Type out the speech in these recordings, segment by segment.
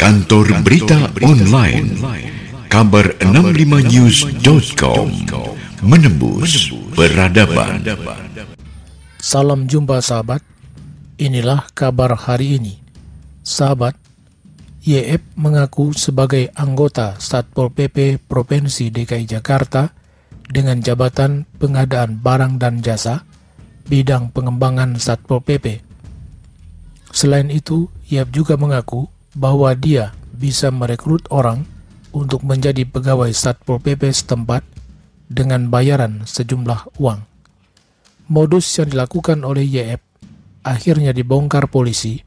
Kantor Berita Online Kabar 65news.com Menembus Peradaban. Salam jumpa sahabat, inilah kabar hari ini. Sahabat, YF mengaku sebagai anggota Satpol PP Provinsi DKI Jakarta dengan jabatan pengadaan barang dan jasa bidang pengembangan Satpol PP. Selain itu, YF juga mengaku bahwa dia bisa merekrut orang untuk menjadi pegawai Satpol PP setempat dengan bayaran sejumlah uang. Modus yang dilakukan oleh YF akhirnya dibongkar polisi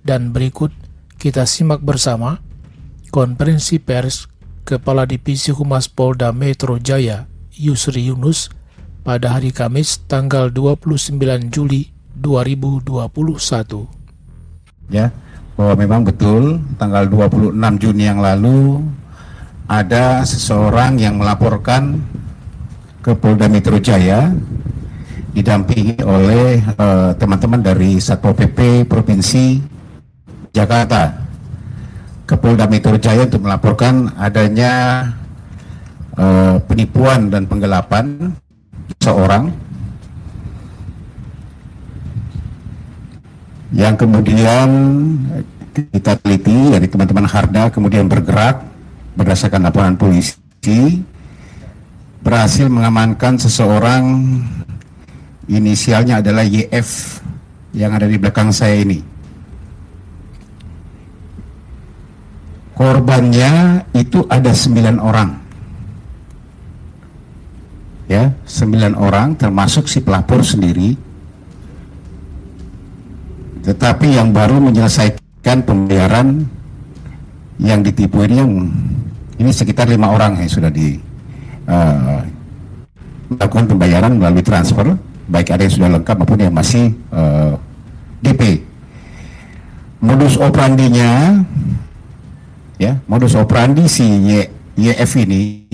dan berikut kita simak bersama konferensi pers Kepala Divisi Humas Polda Metro Jaya Yusri Yunus pada hari Kamis tanggal 29 Juli 2021. Ya, bahwa memang betul tanggal 26 Juni yang lalu ada seseorang yang melaporkan ke Polda Metro Jaya didampingi oleh eh, teman-teman uh, dari Satpol PP Provinsi Jakarta. Ke Polda Metro Jaya untuk melaporkan adanya uh, penipuan dan penggelapan seorang yang kemudian kita teliti dari teman-teman Harda kemudian bergerak berdasarkan laporan polisi berhasil mengamankan seseorang. Inisialnya adalah YF yang ada di belakang saya ini. Korbannya itu ada sembilan orang. Ya sembilan orang termasuk si pelapor sendiri tetapi yang baru menyelesaikan pembayaran yang ditipu ini yang ini sekitar lima orang yang sudah di uh, melakukan pembayaran melalui transfer baik ada yang sudah lengkap maupun yang masih uh, eh, DP modus operandinya ya modus operandi si YF ini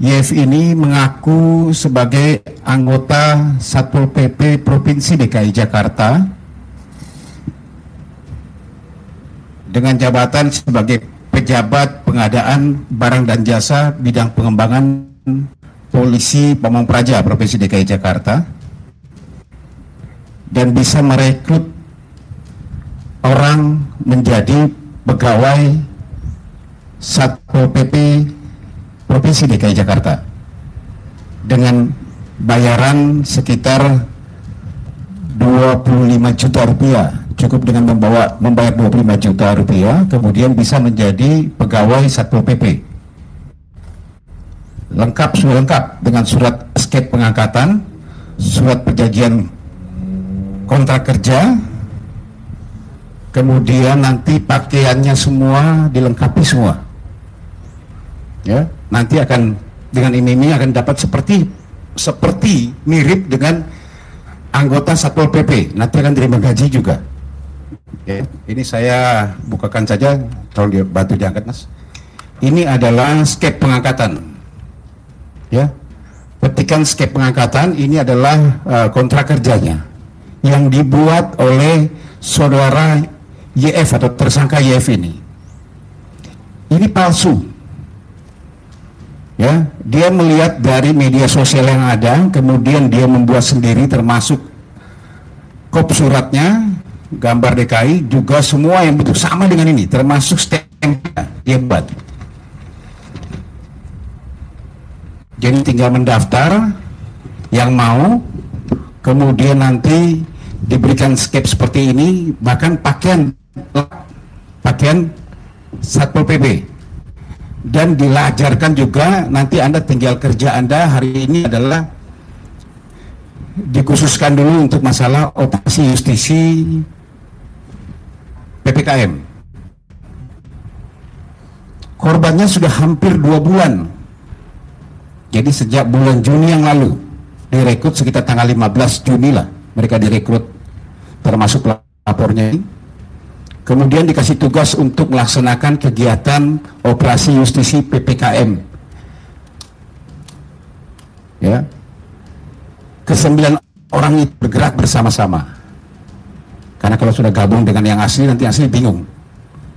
YF ini mengaku sebagai anggota Satpol PP Provinsi DKI Jakarta dengan jabatan sebagai pejabat pengadaan barang dan jasa bidang pengembangan polisi Pamong Praja Provinsi DKI Jakarta dan bisa merekrut orang menjadi pegawai Satpol PP Provinsi DKI Jakarta dengan bayaran sekitar 25 juta rupiah cukup dengan membawa membayar 25 juta rupiah kemudian bisa menjadi pegawai Satpol PP lengkap sudah lengkap dengan surat skep pengangkatan surat perjanjian kontrak kerja kemudian nanti pakaiannya semua dilengkapi semua. Ya nanti akan dengan ini akan dapat seperti seperti mirip dengan anggota Satpol PP nanti akan terima gaji juga Ya, ini saya bukakan saja, tolong dibantu diangkat mas. Ini adalah skep pengangkatan. Ya, petikan skep pengangkatan ini adalah uh, kontrak kerjanya yang dibuat oleh saudara YF atau tersangka YF ini. Ini palsu. Ya, dia melihat dari media sosial yang ada, kemudian dia membuat sendiri termasuk kop suratnya, gambar DKI juga semua yang bentuk sama dengan ini termasuk stempel dia. Buat jadi tinggal mendaftar yang mau kemudian nanti diberikan skep seperti ini bahkan pakaian pakaian Satpol PP dan dilajarkan juga nanti Anda tinggal kerja Anda hari ini adalah dikhususkan dulu untuk masalah operasi justisi PPKM. Korbannya sudah hampir dua bulan. Jadi sejak bulan Juni yang lalu direkrut sekitar tanggal 15 Juni lah mereka direkrut termasuk lapornya ini. Kemudian dikasih tugas untuk melaksanakan kegiatan operasi justisi PPKM. Ya. Kesembilan orang itu bergerak bersama-sama. Karena kalau sudah gabung dengan yang asli nanti asli bingung.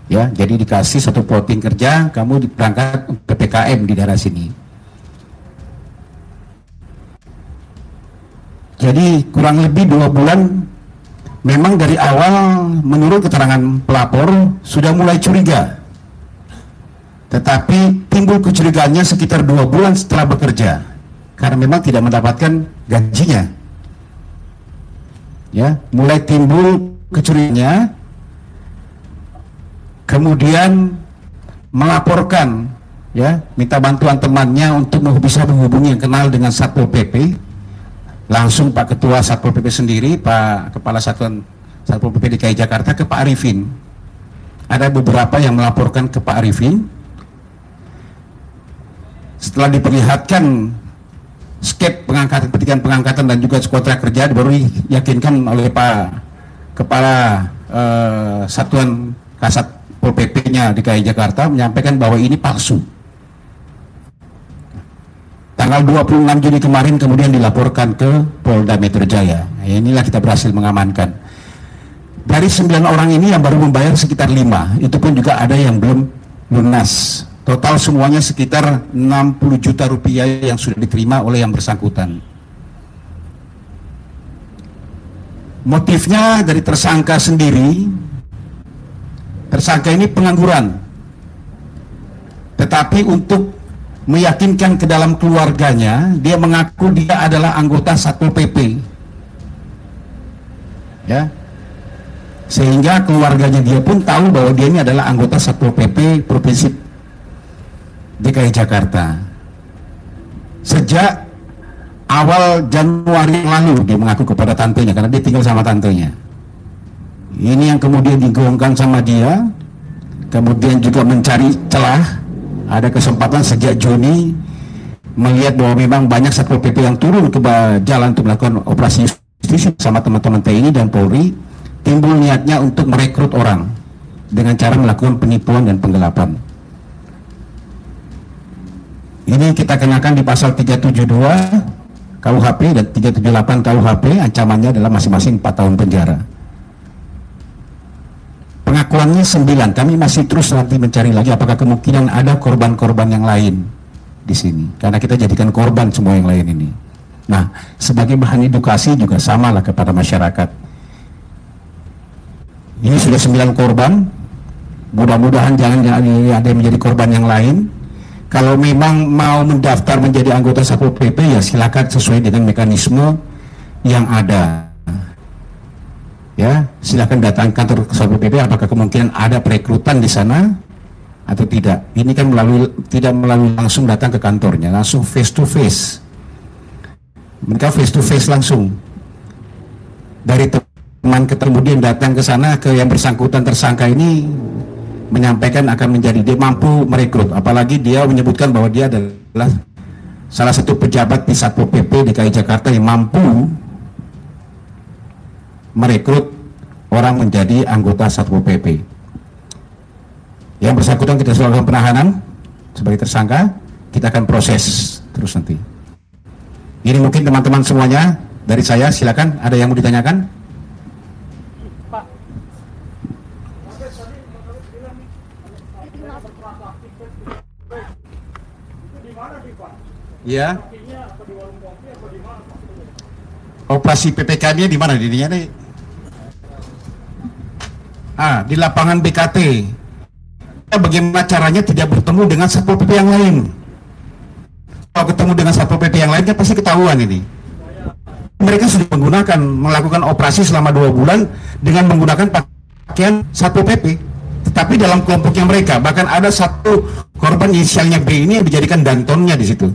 Ya, jadi dikasih satu plotting kerja, kamu berangkat PPKM di daerah sini. Jadi kurang lebih dua bulan memang dari awal menurut keterangan pelapor sudah mulai curiga. Tetapi timbul kecurigaannya sekitar dua bulan setelah bekerja karena memang tidak mendapatkan gajinya. Ya, mulai timbul kecurigaannya kemudian melaporkan ya minta bantuan temannya untuk bisa menghubungi yang kenal dengan Satpol PP langsung Pak Ketua Satpol PP sendiri Pak Kepala Satuan Satpol PP DKI Jakarta ke Pak Arifin. Ada beberapa yang melaporkan ke Pak Arifin. Setelah diperlihatkan skep pengangkatan petikan pengangkatan dan juga kontrak kerja baru diyakinkan oleh Pak Kepala uh, Satuan Kasat Pol PP-nya DKI Jakarta menyampaikan bahwa ini palsu. Tanggal 26 Juni kemarin kemudian dilaporkan ke Polda Metro Jaya. Nah, inilah kita berhasil mengamankan. Dari 9 orang ini yang baru membayar sekitar 5, itu pun juga ada yang belum lunas. Total semuanya sekitar 60 juta rupiah yang sudah diterima oleh yang bersangkutan. Motifnya dari tersangka sendiri tersangka ini pengangguran. Tetapi untuk meyakinkan ke dalam keluarganya, dia mengaku dia adalah anggota Satpol PP. Ya. Sehingga keluarganya dia pun tahu bahwa dia ini adalah anggota Satpol PP Provinsi DKI Jakarta. Sejak awal Januari lalu dia mengaku kepada tantenya karena dia tinggal sama tantenya. Ini yang kemudian digaungkan sama dia kemudian juga mencari celah. Ada kesempatan sejak Juni melihat bahwa memang banyak satpol pp yang turun ke jalan untuk melakukan operasi justisi sama teman-teman TNI dan Polri. Timbul niatnya untuk merekrut orang dengan cara melakukan penipuan dan penggelapan ini kita kenakan di pasal 372 KUHP dan 378 KUHP ancamannya adalah masing-masing 4 tahun penjara pengakuannya sembilan. Kami masih terus nanti mencari lagi apakah kemungkinan ada korban-korban yang lain di sini. Karena kita jadikan korban semua yang lain ini. Nah, sebagai bahan edukasi juga samalah kepada masyarakat. Ini sudah sembilan korban. Mudah-mudahan jangan ada yang menjadi korban yang lain. Kalau memang mau mendaftar menjadi anggota Satpol PP ya silakan sesuai dengan mekanisme yang ada. Ya silakan datang kantor Satpol PP apakah kemungkinan ada perekrutan di sana atau tidak. Ini kan melalui tidak melalui langsung datang ke kantornya langsung face to face. Mereka face to face langsung. Dari teman ke kemudian datang ke sana ke yang bersangkutan tersangka ini menyampaikan akan menjadi dia mampu merekrut apalagi dia menyebutkan bahwa dia adalah salah satu pejabat di Satpol PP DKI Jakarta yang mampu merekrut orang menjadi anggota Satpol PP. Yang bersangkutan kita lakukan penahanan sebagai tersangka, kita akan proses terus nanti. Ini mungkin teman-teman semuanya dari saya, silakan ada yang mau ditanyakan? Ya. Operasi PPK-nya di mana? Dirinya nih? ah, di lapangan BKT bagaimana caranya tidak bertemu dengan satpol pp yang lain kalau ketemu dengan satpol pp yang lain kan pasti ketahuan ini mereka sudah menggunakan melakukan operasi selama dua bulan dengan menggunakan pakaian satpol pp tetapi dalam kelompoknya mereka bahkan ada satu korban inisialnya B ini yang dijadikan dantonnya di situ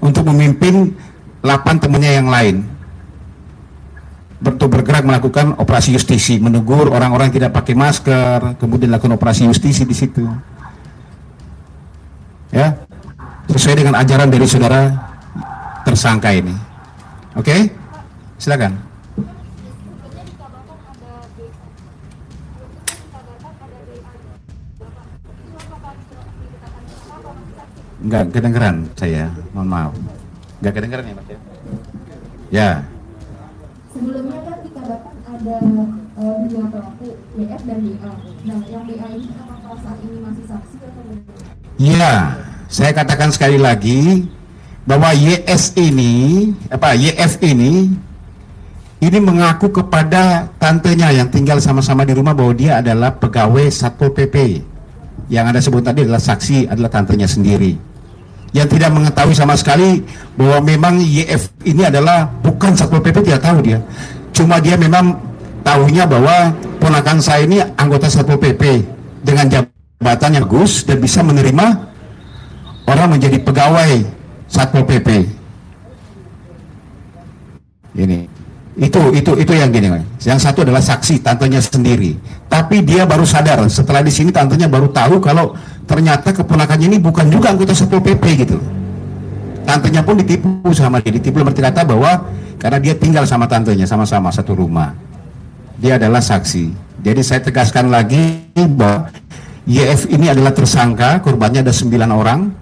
untuk memimpin 8 temannya yang lain bentuk bergerak melakukan operasi justisi, menegur orang-orang yang tidak pakai masker, kemudian lakukan operasi justisi di situ. Ya, sesuai dengan ajaran dari saudara tersangka ini. Oke, okay? silakan. Enggak kedengeran saya, mohon maaf. Enggak kedengeran ya Mas ya? Ya sebelumnya kan dikabarkan ada uh, dua pelaku WF dan DA. Nah, yang DA ini apakah saat ini masih saksi atau? Iya, saya katakan sekali lagi bahwa YS ini, apa YF ini, ini mengaku kepada tantenya yang tinggal sama-sama di rumah bahwa dia adalah pegawai Satpol PP. Yang ada sebut tadi adalah saksi adalah tantenya sendiri. Yang tidak mengetahui sama sekali bahwa memang YF ini adalah bukan Satpol PP tidak tahu dia. Cuma dia memang tahunya bahwa ponakan saya ini anggota Satpol PP dengan jabatan yang bagus dan bisa menerima orang menjadi pegawai Satpol PP. Ini itu itu itu yang gini yang satu adalah saksi tantenya sendiri tapi dia baru sadar. Setelah di sini tantenya baru tahu kalau ternyata keponakannya ini bukan juga anggota satpol pp gitu. Tantenya pun ditipu sama dia. Ditipu berarti kata bahwa karena dia tinggal sama tantenya sama-sama satu rumah. Dia adalah saksi. Jadi saya tegaskan lagi bahwa YF ini adalah tersangka korbannya ada 9 orang.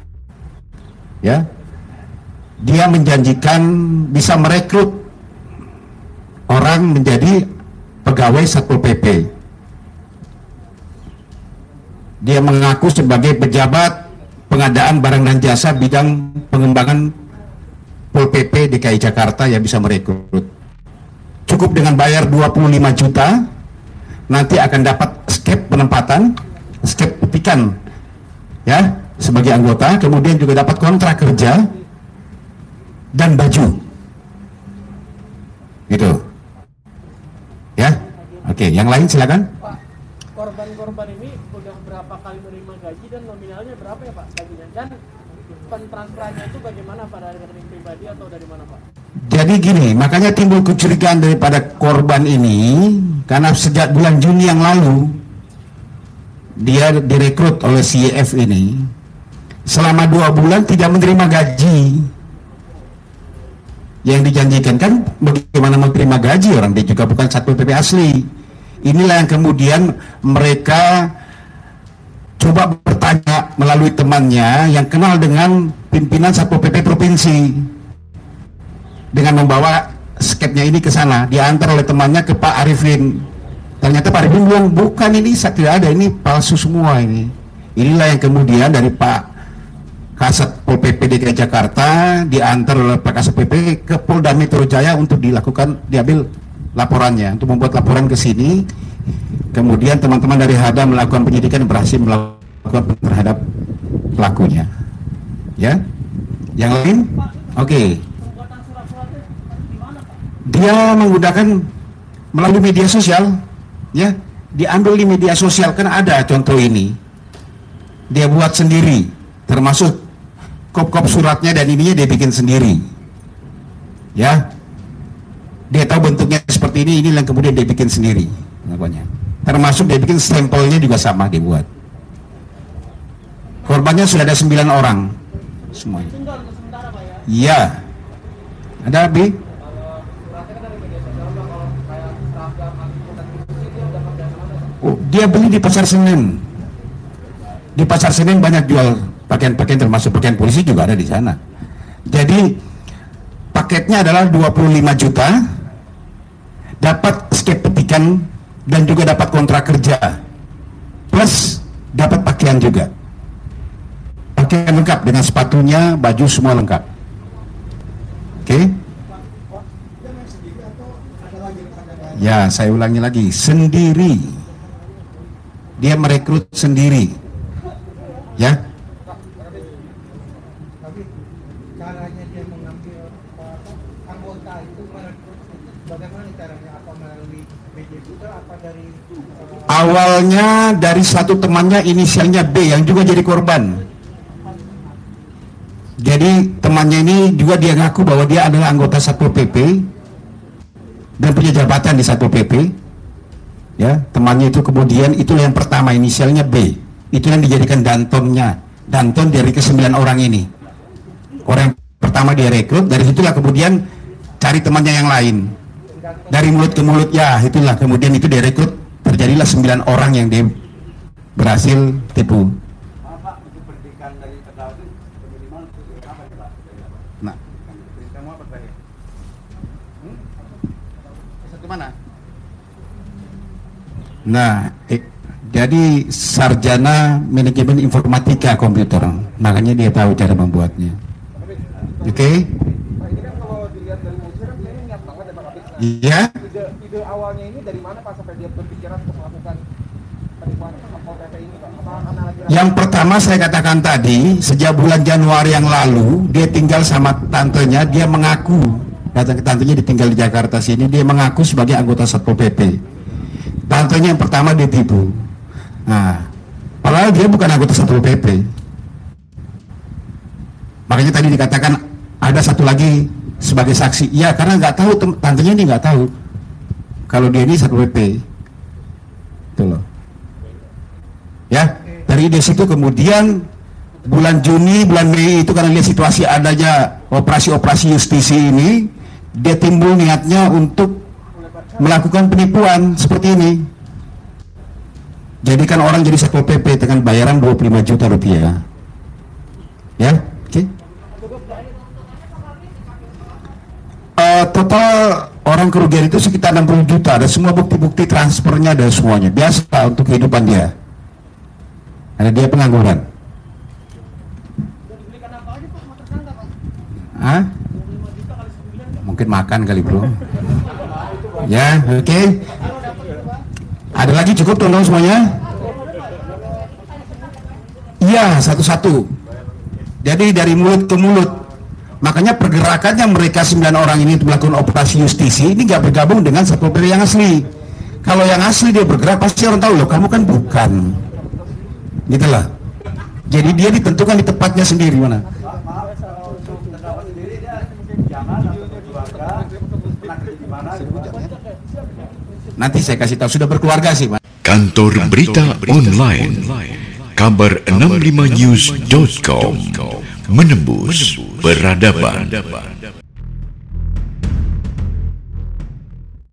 Ya. Dia menjanjikan bisa merekrut orang menjadi pegawai Satpol PP. Dia mengaku sebagai pejabat pengadaan barang dan jasa bidang pengembangan Pol PP DKI Jakarta yang bisa merekrut. Cukup dengan bayar 25 juta, nanti akan dapat skep penempatan, skep petikan ya sebagai anggota, kemudian juga dapat kontrak kerja dan baju. Gitu. Ya, oke. Yang lain silakan. Korban-korban ini udah berapa kali menerima gaji dan nominalnya berapa ya Pak gajinya? Dan pentransferannya itu bagaimana Pak dari rekening pribadi atau dari mana Pak? Jadi gini, makanya timbul kecurigaan daripada korban ini karena sejak bulan Juni yang lalu dia direkrut oleh CEF ini selama dua bulan tidak menerima gaji yang dijanjikan kan bagaimana menerima gaji orang dia juga bukan satu PP asli inilah yang kemudian mereka coba bertanya melalui temannya yang kenal dengan pimpinan satu PP provinsi. Dengan membawa sketnya ini ke sana. Diantar oleh temannya ke Pak Arifin. Ternyata Pak Arifin bilang bukan ini tidak ada ini palsu semua ini. Inilah yang kemudian dari Pak Kasat Pol PP DKI Jakarta diantar oleh Pak Kasat PP ke Polda Metro Jaya untuk dilakukan diambil laporannya untuk membuat laporan ke sini. Kemudian teman-teman dari HADA melakukan penyidikan berhasil melakukan terhadap pelakunya. Ya? Yang lain? Oke. Okay. dia menggunakan melalui media sosial ya? Diambil di media sosial kan ada contoh ini. Dia buat sendiri termasuk kop-kop suratnya dan ininya dia bikin sendiri. Ya? Dia tahu bentuknya ini ini yang kemudian dia bikin sendiri namanya termasuk dia bikin stempelnya juga sama dibuat korbannya sudah ada 9 orang. Semuanya. Iya. Ada Abi oh, dia beli di pasar Senin di pasar Senin banyak jual pakaian-pakaian termasuk pakaian polisi juga ada di sana. Jadi paketnya adalah 25 juta, dapat skep petikan dan juga dapat kontrak kerja, plus dapat pakaian juga. Pakaian lengkap dengan sepatunya, baju semua lengkap. Oke? Okay? Ya, saya ulangi lagi, sendiri. Dia merekrut sendiri. Ya, awalnya dari satu temannya inisialnya B yang juga jadi korban. Jadi temannya ini juga dia ngaku bahwa dia adalah anggota Satpol PP dan punya jabatan di Satpol PP ya temannya itu kemudian itulah yang pertama inisialnya B. Itu yang dijadikan dantonnya. Danton dari kesembilan orang ini. Orang yang pertama dia rekrut dari situlah kemudian cari temannya yang lain. Dari mulut ke mulut ya itulah. Kemudian itu direkrut terjadilah sembilan orang yang di berhasil tipu. Nah, tadi? Hmm? Mana? Nah, eh, jadi sarjana manajemen informatika komputer, makanya dia tahu cara membuatnya. Oke? Pak, ini kan kalau dilihat dari musik kan kayaknya niat banget ya Pak Kapit. Nah, Iya. ide, ide awalnya ini dari mana Pak sampai dia berpikiran untuk melakukan penipuan Satpol PP ini Pak? Apa karena lagi Yang pertama saya katakan tadi, sejak bulan Januari yang lalu, dia tinggal sama tantenya, dia mengaku, datang ke tantenya ditinggal di Jakarta sini, dia mengaku sebagai anggota Satpol PP. Tantenya yang pertama dia tipu. Nah, padahal dia bukan anggota Satpol PP. Makanya tadi dikatakan ada satu lagi sebagai saksi. Ya, karena nggak tahu, tantenya ini nggak tahu kalau dia ini Satpol PP. Itu loh. Ya, dari di situ kemudian bulan Juni, bulan Mei itu karena lihat situasi adanya operasi-operasi justisi ini, dia timbul niatnya untuk melakukan penipuan seperti ini. Jadikan orang jadi satpol PP dengan bayaran 25 juta rupiah. Ya, oke. Eh, total orang kerugian itu sekitar 60 juta. Ada semua bukti-bukti transfernya ada semuanya. Biasa untuk kehidupan dia. Karena dia pengangguran. Hah? Mungkin makan kali bro. Ya, oke. Ada lagi cukup teman-teman semuanya? Iya, satu-satu. Jadi dari mulut ke mulut. Makanya pergerakannya mereka sembilan orang ini untuk melakukan operasi justisi ini nggak bergabung dengan satpol pp yang asli. Kalau yang asli dia bergerak pasti orang tahu loh, kamu kan bukan. Gitu lah. Jadi dia ditentukan di tempatnya sendiri mana. Nanti saya kasih tahu sudah berkeluarga sih, Pak. Kantor Berita Online Kabar65news.com Menembus Peradaban